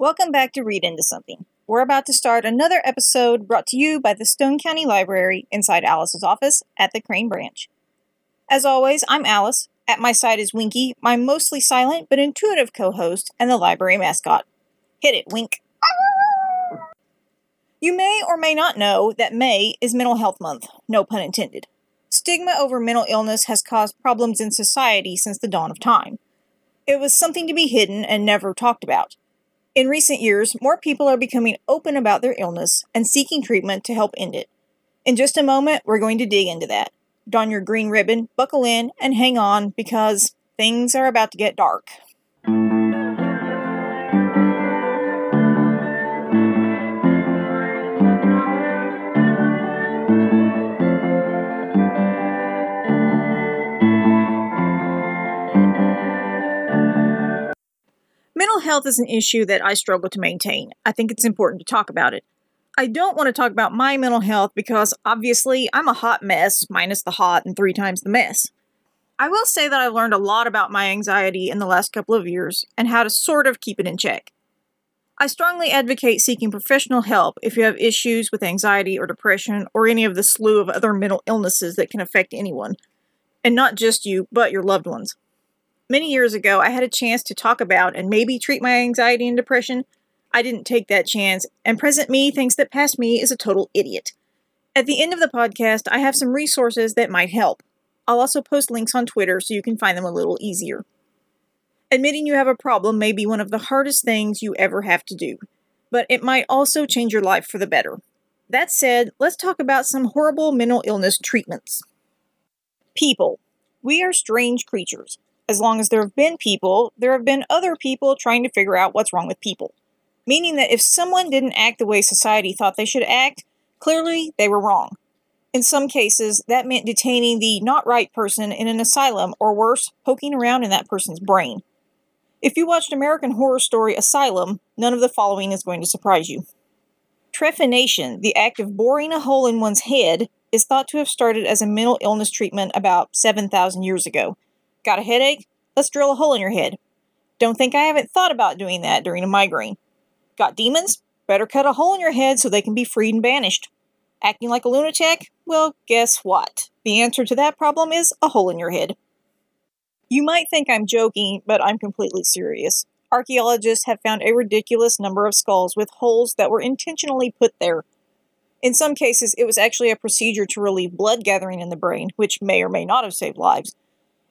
Welcome back to Read Into Something. We're about to start another episode brought to you by the Stone County Library inside Alice's office at the Crane Branch. As always, I'm Alice. At my side is Winky, my mostly silent but intuitive co host and the library mascot. Hit it, Wink. You may or may not know that May is Mental Health Month, no pun intended. Stigma over mental illness has caused problems in society since the dawn of time. It was something to be hidden and never talked about. In recent years, more people are becoming open about their illness and seeking treatment to help end it. In just a moment, we're going to dig into that. Don your green ribbon, buckle in, and hang on because things are about to get dark. Mental health is an issue that I struggle to maintain. I think it's important to talk about it. I don't want to talk about my mental health because obviously I'm a hot mess, minus the hot and three times the mess. I will say that I've learned a lot about my anxiety in the last couple of years and how to sort of keep it in check. I strongly advocate seeking professional help if you have issues with anxiety or depression or any of the slew of other mental illnesses that can affect anyone, and not just you, but your loved ones. Many years ago, I had a chance to talk about and maybe treat my anxiety and depression. I didn't take that chance, and present me thinks that past me is a total idiot. At the end of the podcast, I have some resources that might help. I'll also post links on Twitter so you can find them a little easier. Admitting you have a problem may be one of the hardest things you ever have to do, but it might also change your life for the better. That said, let's talk about some horrible mental illness treatments. People. We are strange creatures. As long as there have been people, there have been other people trying to figure out what's wrong with people. Meaning that if someone didn't act the way society thought they should act, clearly they were wrong. In some cases, that meant detaining the not right person in an asylum, or worse, poking around in that person's brain. If you watched American Horror Story Asylum, none of the following is going to surprise you. Trephination, the act of boring a hole in one's head, is thought to have started as a mental illness treatment about 7,000 years ago. Got a headache? Let's drill a hole in your head. Don't think I haven't thought about doing that during a migraine. Got demons? Better cut a hole in your head so they can be freed and banished. Acting like a lunatic? Well, guess what? The answer to that problem is a hole in your head. You might think I'm joking, but I'm completely serious. Archaeologists have found a ridiculous number of skulls with holes that were intentionally put there. In some cases, it was actually a procedure to relieve blood gathering in the brain, which may or may not have saved lives.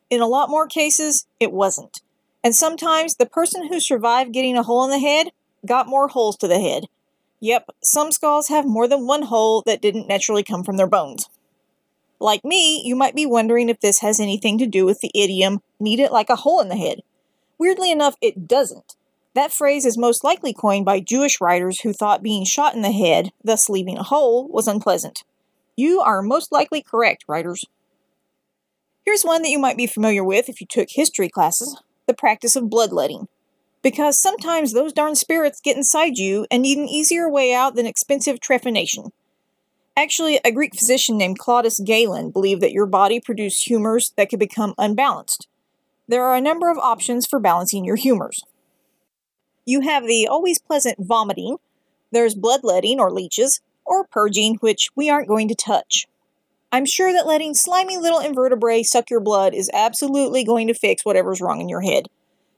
In a lot more cases, it wasn't. And sometimes the person who survived getting a hole in the head got more holes to the head. Yep, some skulls have more than one hole that didn't naturally come from their bones. Like me, you might be wondering if this has anything to do with the idiom, need it like a hole in the head. Weirdly enough, it doesn't. That phrase is most likely coined by Jewish writers who thought being shot in the head, thus leaving a hole, was unpleasant. You are most likely correct, writers. Here's one that you might be familiar with if you took history classes the practice of bloodletting. Because sometimes those darn spirits get inside you and need an easier way out than expensive trephination. Actually, a Greek physician named Claudius Galen believed that your body produced humors that could become unbalanced. There are a number of options for balancing your humors. You have the always pleasant vomiting, there's bloodletting or leeches, or purging, which we aren't going to touch. I'm sure that letting slimy little invertebrae suck your blood is absolutely going to fix whatever's wrong in your head.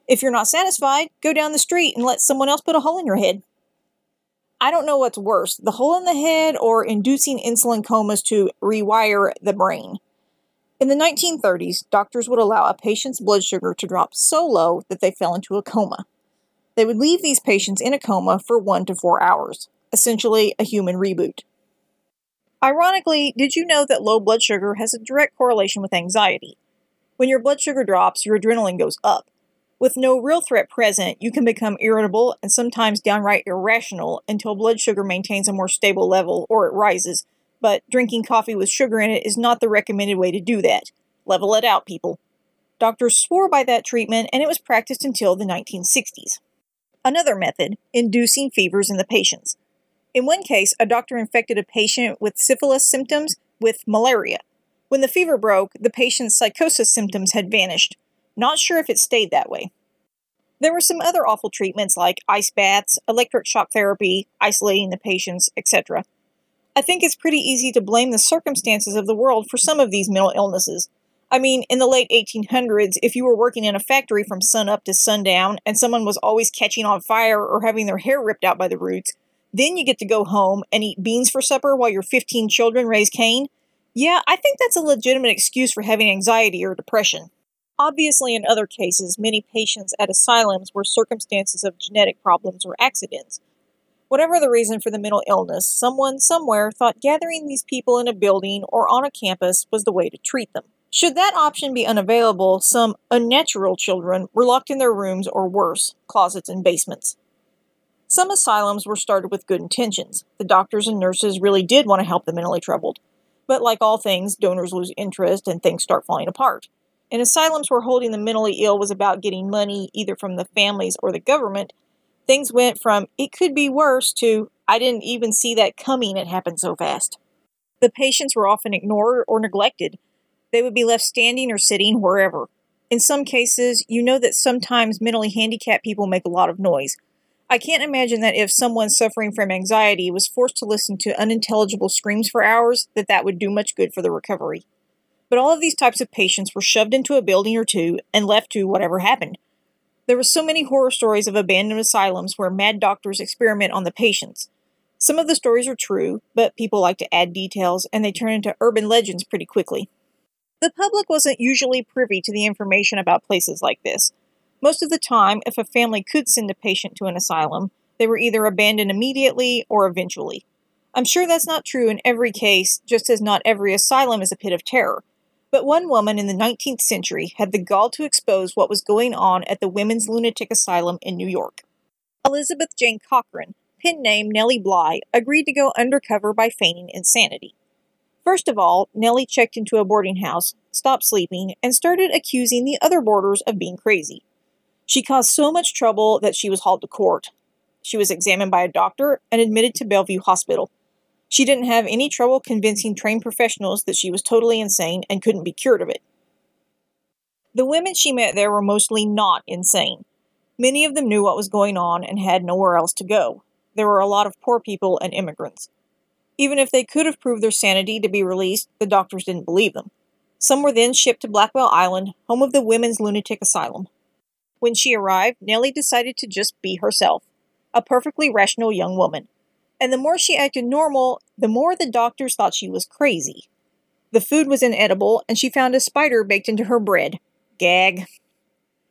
If you're not satisfied, go down the street and let someone else put a hole in your head. I don't know what's worse, the hole in the head or inducing insulin comas to rewire the brain. In the 1930s, doctors would allow a patient's blood sugar to drop so low that they fell into a coma. They would leave these patients in a coma for one to four hours, essentially a human reboot. Ironically, did you know that low blood sugar has a direct correlation with anxiety? When your blood sugar drops, your adrenaline goes up. With no real threat present, you can become irritable and sometimes downright irrational until blood sugar maintains a more stable level or it rises. But drinking coffee with sugar in it is not the recommended way to do that. Level it out, people. Doctors swore by that treatment and it was practiced until the 1960s. Another method, inducing fevers in the patients. In one case, a doctor infected a patient with syphilis symptoms with malaria. When the fever broke, the patient's psychosis symptoms had vanished. Not sure if it stayed that way. There were some other awful treatments like ice baths, electric shock therapy, isolating the patients, etc. I think it's pretty easy to blame the circumstances of the world for some of these mental illnesses. I mean, in the late 1800s, if you were working in a factory from sun up to sundown and someone was always catching on fire or having their hair ripped out by the roots, then you get to go home and eat beans for supper while your 15 children raise Cain. Yeah, I think that's a legitimate excuse for having anxiety or depression. Obviously, in other cases, many patients at asylums were circumstances of genetic problems or accidents. Whatever the reason for the mental illness, someone somewhere thought gathering these people in a building or on a campus was the way to treat them. Should that option be unavailable, some unnatural children were locked in their rooms or worse, closets and basements. Some asylums were started with good intentions. The doctors and nurses really did want to help the mentally troubled. But like all things, donors lose interest and things start falling apart. In asylums where holding the mentally ill was about getting money either from the families or the government, things went from it could be worse to I didn't even see that coming, it happened so fast. The patients were often ignored or neglected. They would be left standing or sitting wherever. In some cases, you know that sometimes mentally handicapped people make a lot of noise. I can't imagine that if someone suffering from anxiety was forced to listen to unintelligible screams for hours, that that would do much good for the recovery. But all of these types of patients were shoved into a building or two and left to whatever happened. There were so many horror stories of abandoned asylums where mad doctors experiment on the patients. Some of the stories are true, but people like to add details and they turn into urban legends pretty quickly. The public wasn't usually privy to the information about places like this, most of the time, if a family could send a patient to an asylum, they were either abandoned immediately or eventually. I'm sure that's not true in every case, just as not every asylum is a pit of terror. But one woman in the 19th century had the gall to expose what was going on at the Women's Lunatic Asylum in New York. Elizabeth Jane Cochran, pen name Nellie Bly, agreed to go undercover by feigning insanity. First of all, Nellie checked into a boarding house, stopped sleeping, and started accusing the other boarders of being crazy. She caused so much trouble that she was hauled to court. She was examined by a doctor and admitted to Bellevue Hospital. She didn't have any trouble convincing trained professionals that she was totally insane and couldn't be cured of it. The women she met there were mostly not insane. Many of them knew what was going on and had nowhere else to go. There were a lot of poor people and immigrants. Even if they could have proved their sanity to be released, the doctors didn't believe them. Some were then shipped to Blackwell Island, home of the Women's Lunatic Asylum. When she arrived, Nellie decided to just be herself, a perfectly rational young woman. And the more she acted normal, the more the doctors thought she was crazy. The food was inedible, and she found a spider baked into her bread. Gag.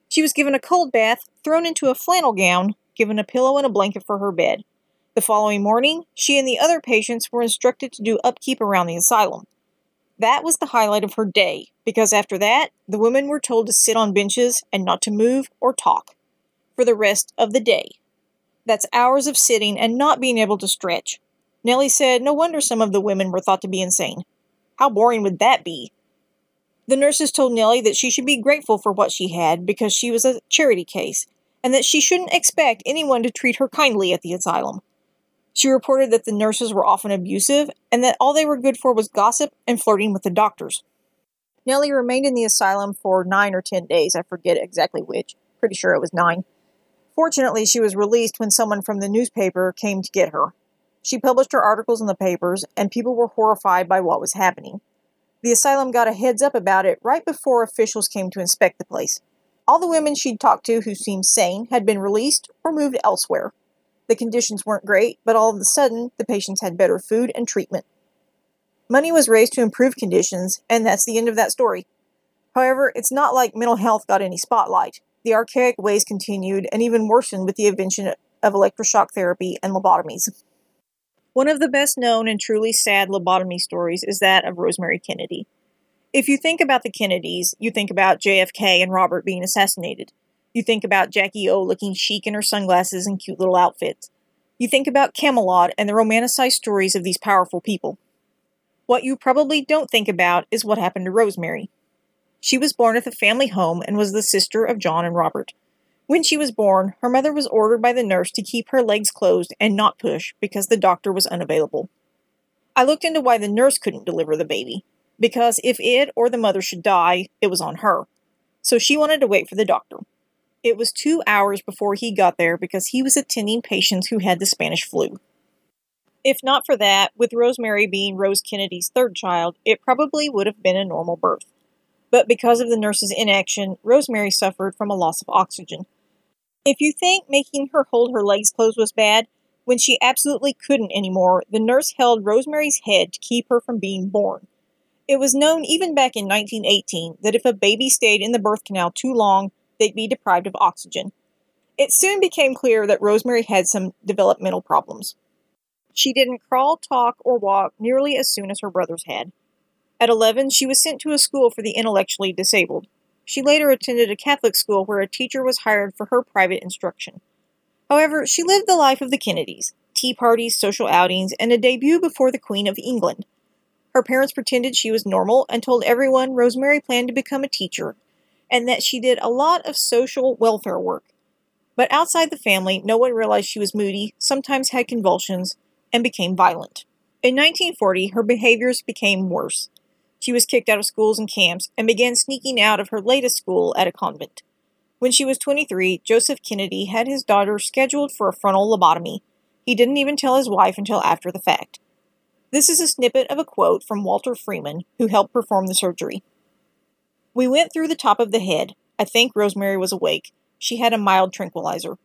She was given a cold bath, thrown into a flannel gown, given a pillow and a blanket for her bed. The following morning, she and the other patients were instructed to do upkeep around the asylum. That was the highlight of her day, because after that, the women were told to sit on benches and not to move or talk for the rest of the day. That's hours of sitting and not being able to stretch. Nellie said no wonder some of the women were thought to be insane. How boring would that be? The nurses told Nellie that she should be grateful for what she had because she was a charity case, and that she shouldn't expect anyone to treat her kindly at the asylum. She reported that the nurses were often abusive and that all they were good for was gossip and flirting with the doctors. Nellie remained in the asylum for nine or ten days, I forget exactly which. Pretty sure it was nine. Fortunately, she was released when someone from the newspaper came to get her. She published her articles in the papers, and people were horrified by what was happening. The asylum got a heads up about it right before officials came to inspect the place. All the women she'd talked to who seemed sane had been released or moved elsewhere. The conditions weren't great, but all of a sudden, the patients had better food and treatment. Money was raised to improve conditions, and that's the end of that story. However, it's not like mental health got any spotlight. The archaic ways continued and even worsened with the invention of electroshock therapy and lobotomies. One of the best known and truly sad lobotomy stories is that of Rosemary Kennedy. If you think about the Kennedys, you think about JFK and Robert being assassinated. You think about Jackie O looking chic in her sunglasses and cute little outfits. You think about Camelot and the romanticized stories of these powerful people. What you probably don't think about is what happened to Rosemary. She was born at the family home and was the sister of John and Robert. When she was born, her mother was ordered by the nurse to keep her legs closed and not push because the doctor was unavailable. I looked into why the nurse couldn't deliver the baby. Because if it or the mother should die, it was on her. So she wanted to wait for the doctor. It was two hours before he got there because he was attending patients who had the Spanish flu. If not for that, with Rosemary being Rose Kennedy's third child, it probably would have been a normal birth. But because of the nurse's inaction, Rosemary suffered from a loss of oxygen. If you think making her hold her legs closed was bad, when she absolutely couldn't anymore, the nurse held Rosemary's head to keep her from being born. It was known even back in 1918 that if a baby stayed in the birth canal too long, they'd be deprived of oxygen. It soon became clear that Rosemary had some developmental problems. She didn't crawl, talk, or walk nearly as soon as her brothers had. At 11, she was sent to a school for the intellectually disabled. She later attended a Catholic school where a teacher was hired for her private instruction. However, she lived the life of the Kennedys tea parties, social outings, and a debut before the Queen of England. Her parents pretended she was normal and told everyone Rosemary planned to become a teacher and that she did a lot of social welfare work. But outside the family, no one realized she was moody, sometimes had convulsions, and became violent. In 1940, her behaviors became worse. She was kicked out of schools and camps and began sneaking out of her latest school at a convent. When she was 23, Joseph Kennedy had his daughter scheduled for a frontal lobotomy. He didn't even tell his wife until after the fact. This is a snippet of a quote from Walter Freeman, who helped perform the surgery. We went through the top of the head. I think Rosemary was awake. She had a mild tranquilizer.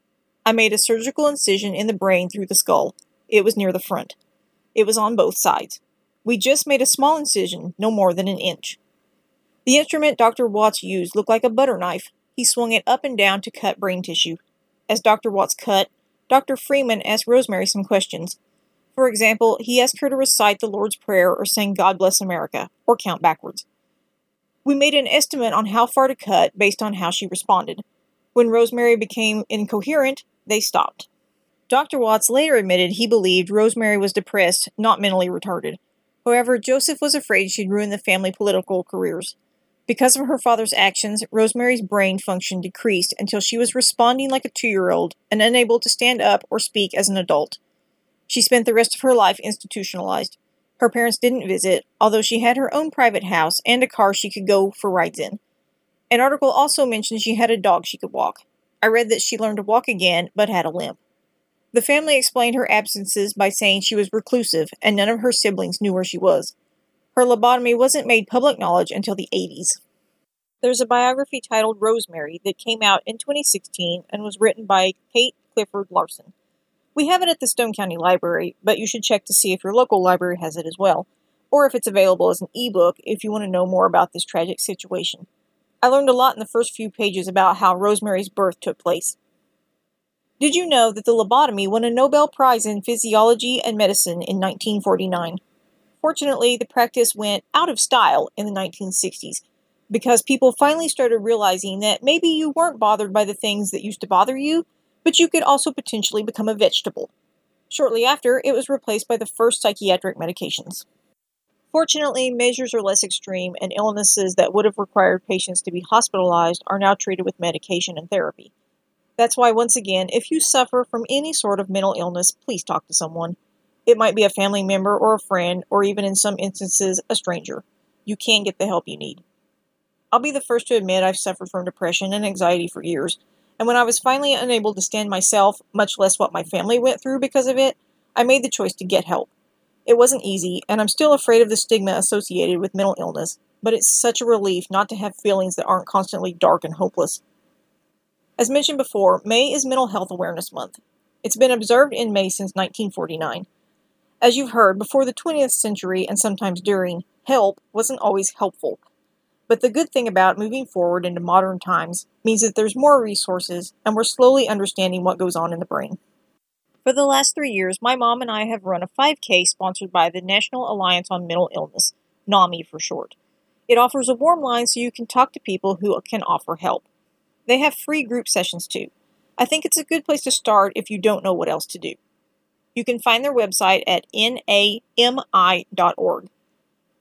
I made a surgical incision in the brain through the skull. It was near the front. It was on both sides. We just made a small incision, no more than an inch. The instrument Dr. Watts used looked like a butter knife. He swung it up and down to cut brain tissue. As Dr. Watts cut, Dr. Freeman asked Rosemary some questions. For example, he asked her to recite the Lord's Prayer or sing God Bless America, or count backwards. We made an estimate on how far to cut based on how she responded. When Rosemary became incoherent, they stopped. Dr. Watts later admitted he believed Rosemary was depressed, not mentally retarded. However, Joseph was afraid she'd ruin the family political careers. Because of her father's actions, Rosemary's brain function decreased until she was responding like a two year old and unable to stand up or speak as an adult. She spent the rest of her life institutionalized. Her parents didn't visit, although she had her own private house and a car she could go for rides in. An article also mentioned she had a dog she could walk. I read that she learned to walk again, but had a limp. The family explained her absences by saying she was reclusive and none of her siblings knew where she was. Her lobotomy wasn't made public knowledge until the 80s. There's a biography titled Rosemary that came out in 2016 and was written by Kate Clifford Larson. We have it at the Stone County Library, but you should check to see if your local library has it as well, or if it's available as an ebook if you want to know more about this tragic situation. I learned a lot in the first few pages about how Rosemary's birth took place. Did you know that the lobotomy won a Nobel Prize in Physiology and Medicine in 1949? Fortunately, the practice went out of style in the 1960s because people finally started realizing that maybe you weren't bothered by the things that used to bother you, but you could also potentially become a vegetable. Shortly after, it was replaced by the first psychiatric medications. Fortunately, measures are less extreme, and illnesses that would have required patients to be hospitalized are now treated with medication and therapy. That's why, once again, if you suffer from any sort of mental illness, please talk to someone. It might be a family member or a friend, or even in some instances, a stranger. You can get the help you need. I'll be the first to admit I've suffered from depression and anxiety for years, and when I was finally unable to stand myself, much less what my family went through because of it, I made the choice to get help. It wasn't easy, and I'm still afraid of the stigma associated with mental illness, but it's such a relief not to have feelings that aren't constantly dark and hopeless. As mentioned before, May is Mental Health Awareness Month. It's been observed in May since 1949. As you've heard, before the 20th century and sometimes during, help wasn't always helpful. But the good thing about moving forward into modern times means that there's more resources and we're slowly understanding what goes on in the brain. For the last three years, my mom and I have run a 5K sponsored by the National Alliance on Mental Illness, NAMI for short. It offers a warm line so you can talk to people who can offer help. They have free group sessions too. I think it's a good place to start if you don't know what else to do. You can find their website at nami.org.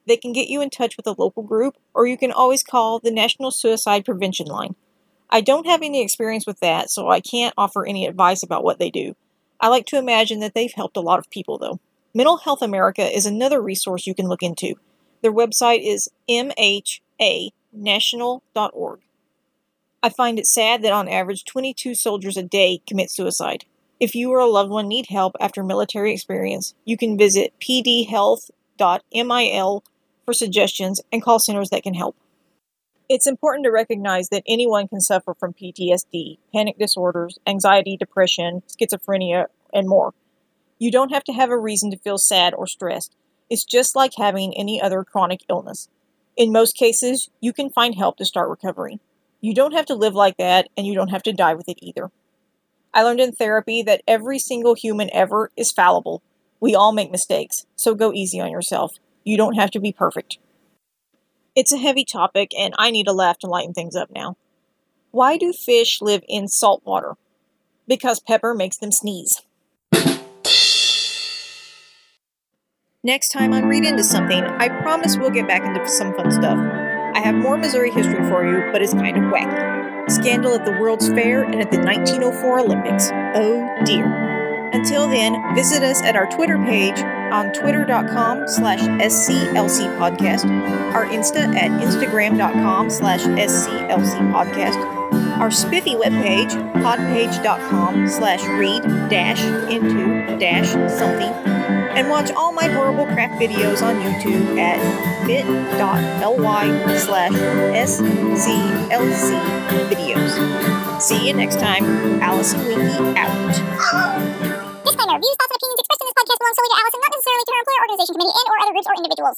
They can get you in touch with a local group, or you can always call the National Suicide Prevention Line. I don't have any experience with that, so I can't offer any advice about what they do. I like to imagine that they've helped a lot of people, though. Mental Health America is another resource you can look into. Their website is mhanational.org. I find it sad that on average 22 soldiers a day commit suicide. If you or a loved one need help after military experience, you can visit pdhealth.mil for suggestions and call centers that can help. It's important to recognize that anyone can suffer from PTSD, panic disorders, anxiety, depression, schizophrenia, and more. You don't have to have a reason to feel sad or stressed. It's just like having any other chronic illness. In most cases, you can find help to start recovery. You don't have to live like that, and you don't have to die with it either. I learned in therapy that every single human ever is fallible. We all make mistakes, so go easy on yourself. You don't have to be perfect. It's a heavy topic, and I need a laugh to lighten things up now. Why do fish live in salt water? Because pepper makes them sneeze. Next time on Read Into Something, I promise we'll get back into some fun stuff. I have more Missouri history for you, but it's kind of wacky scandal at the World's Fair, and at the 1904 Olympics. Oh dear. Until then, visit us at our Twitter page on twitter.com slash sclcpodcast, our Insta at instagram.com slash sclcpodcast, our spiffy webpage, podpage.com slash read dash into dash something, and watch all my horrible crap videos on YouTube at bit.ly slash sclc videos. See you next time. Allison Winky out. Disclaimer: Views, thoughts, and opinions expressed in this podcast belong solely to Allison, not necessarily to her employer, organization, committee, and/or other groups or individuals.